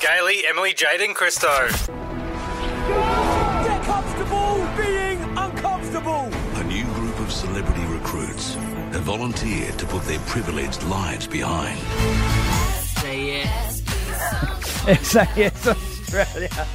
Gailey, Emily, Jade, and Christo. Get comfortable being uncomfortable. A new group of celebrity recruits have volunteered to put their privileged lives behind. SAS Australia.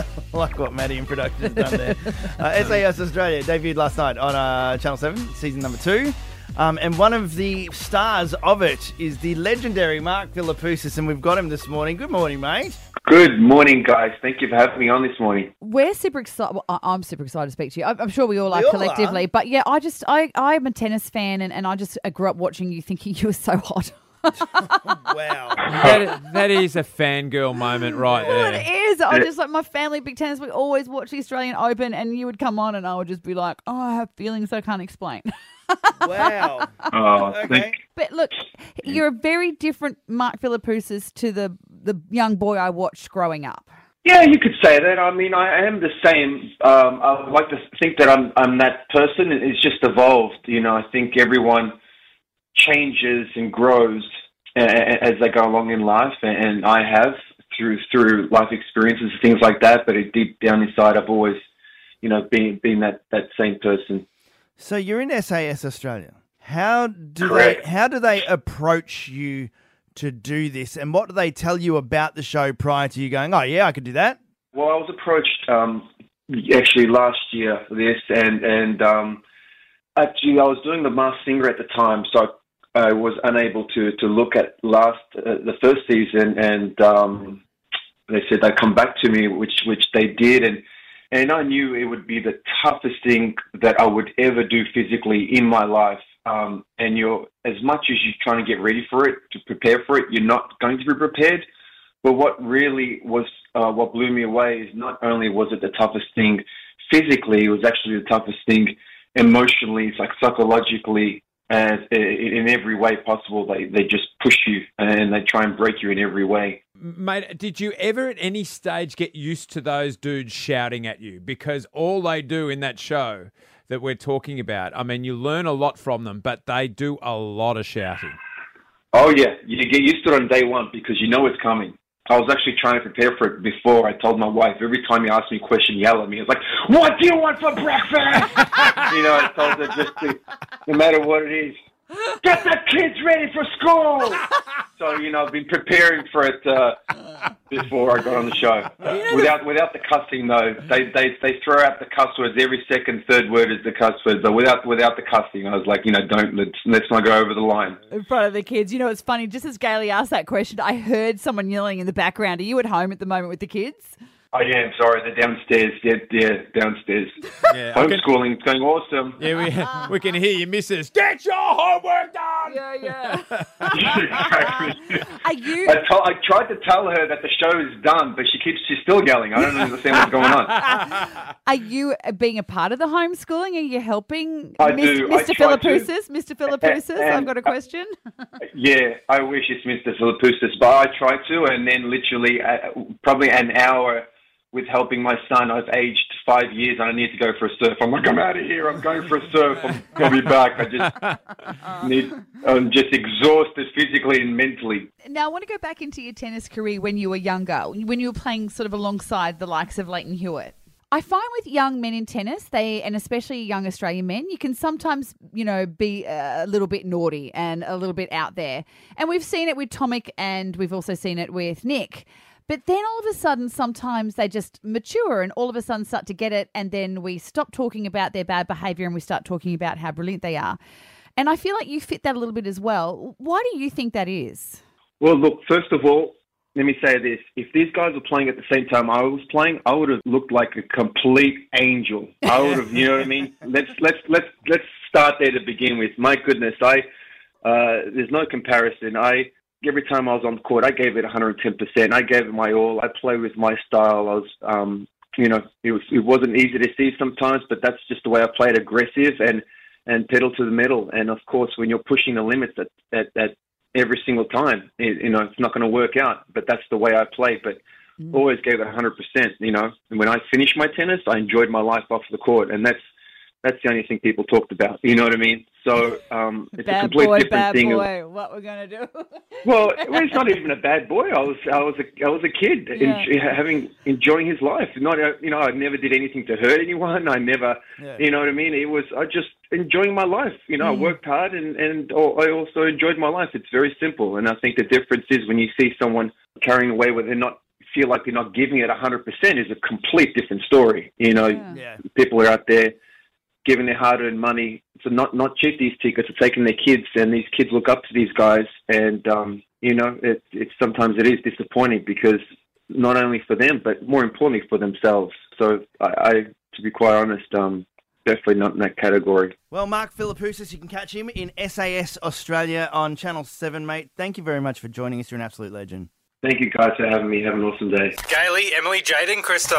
like what Maddie in production has done there. Uh, SAS Australia debuted last night on uh, Channel 7, season number two. Um, and one of the stars of it is the legendary Mark Philippoussis, and we've got him this morning. Good morning, mate. Good morning, guys. Thank you for having me on this morning. We're super excited. Well, I- I'm super excited to speak to you. I'm I'm sure we all are We all collectively. are. But yeah, I just I I'm a tennis fan, and, and I just I grew up watching you, thinking you were so hot. Wow. That, that is a fangirl moment right there. it is. I just like my family, big tennis. We always watch the Australian Open, and you would come on, and I would just be like, "Oh, I have feelings I can't explain." Wow. Oh, Okay. thank, but look, you're a very different Mark Philippoussis to the the young boy I watched growing up. yeah, you could say that. I mean, I am the same. Um, I would like to think that I'm I'm that person. It's just evolved. You know, I think everyone changes and grows a- a- as they go along in life, and I have through through life experiences, and things like that. But it deep down inside, I've always, you know, been been that that same person. So you're in SAS Australia. How do Correct. they how do they approach you to do this, and what do they tell you about the show prior to you going? Oh yeah, I could do that. Well, I was approached um, actually last year for this, and and um, actually I was doing the Masked Singer at the time, so I was unable to to look at last uh, the first season, and um, they said they'd come back to me, which which they did, and and I knew it would be the toughest thing that I would ever do physically in my life. Um, and you're as much as you're trying to get ready for it, to prepare for it, you're not going to be prepared. But what really was uh, what blew me away is not only was it the toughest thing physically, it was actually the toughest thing emotionally, like psychologically, i- in every way possible. They they just push you and they try and break you in every way. Mate, did you ever at any stage get used to those dudes shouting at you? Because all they do in that show that we're talking about, I mean, you learn a lot from them, but they do a lot of shouting. Oh yeah, you get used to it on day one because you know it's coming. I was actually trying to prepare for it before. I told my wife every time he asked me a question, yell at me. It's like, "What do you want for breakfast?" you know, I told her just to, no matter what it is, get the kids ready for school. so you know, I've been preparing for it uh, before I got on the show. Without without the cussing though, they they they throw out the cuss words every second, third word is the cuss word. But without without the cussing, I was like, you know, don't let's let's not go over the line. in front of the kids. You know, it's funny. Just as Gailey asked that question, I heard someone yelling in the background. Are you at home at the moment with the kids? I am sorry. They're downstairs. Yeah, yeah, downstairs. Yeah, I can- Homeschooling's going awesome. yeah, we, we can hear you, missus. Get your homework done. Yeah, yeah. Are you? I, told, I tried to tell her that the show is done, but she keeps she's still yelling. I don't understand what's going on. Are you uh, being a part of the homeschooling? Are you helping I Mis- do. I Mr. try to. Philippoussis? Mr. Philippoussis, I've got a question. Yeah, I wish it's Mr. Philippoussis, but I try to, and then literally uh, probably an hour with helping my son. I've aged five years, and I need to go for a surf. I'm like, I'm out of here. I'm going for a surf. I'm gonna be back. I just need. I'm just exhausted physically and mentally. Now, I want to go back into your tennis career when you were younger, when you were playing sort of alongside the likes of Lleyton Hewitt. I find with young men in tennis, they and especially young Australian men, you can sometimes, you know, be uh, a little bit naughty and a little bit out there. And we've seen it with Tomic and we've also seen it with Nick. But then all of a sudden, sometimes they just mature and all of a sudden start to get it. And then we stop talking about their bad behavior and we start talking about how brilliant they are. And I feel like you fit that a little bit as well. Why do you think that is? Well, look, first of all, let me say this. If these guys were playing at the same time I was playing, I would have looked like a complete angel. I would have, you know what I mean? Let's let's let's let's start there to begin with. My goodness, I uh, there's no comparison. I every time I was on the court, I gave it 110%. I gave it my all. I play with my style. I was um, you know, it was it wasn't easy to see sometimes, but that's just the way I played aggressive and and pedal to the metal. And of course, when you're pushing the limits at at, at every single time, it, you know, it's not going to work out. But that's the way I play. But always gave it 100%. You know, and when I finished my tennis, I enjoyed my life off the court, and that's That's the only thing people talked about. You know what I mean? So um, it's a Bad complete boy, different bad thing. of- boy. What we're gonna do? well, well, it's not even a bad boy. I was, I was, a, I was a kid, Yeah. enj- having, enjoying his life. Not, uh, you know, I never did anything to hurt anyone. I never, Yeah. you know what I mean. It was, I just enjoying my life. You know, I worked hard, and and I also enjoyed my life. It's very simple, and I think the difference is when you see someone carrying away where they're not feel like they're not giving it hundred percent is a complete different story. You know, Yeah. Yeah. people are out there giving their hard-earned money to not not cheat these tickets, to taking their kids, and these kids look up to these guys, and um, you know, it, it's sometimes it is disappointing because not only for them, but more importantly for themselves. So I, I to be quite honest, um, definitely not in that category. Well, Mark Philippoussis, you can catch him in SAS Australia on Channel 7, mate. Thank you very much for joining us. You're an absolute legend. Thank you guys for having me. Have an awesome day. Gailey, Emily, Jade, and Christo.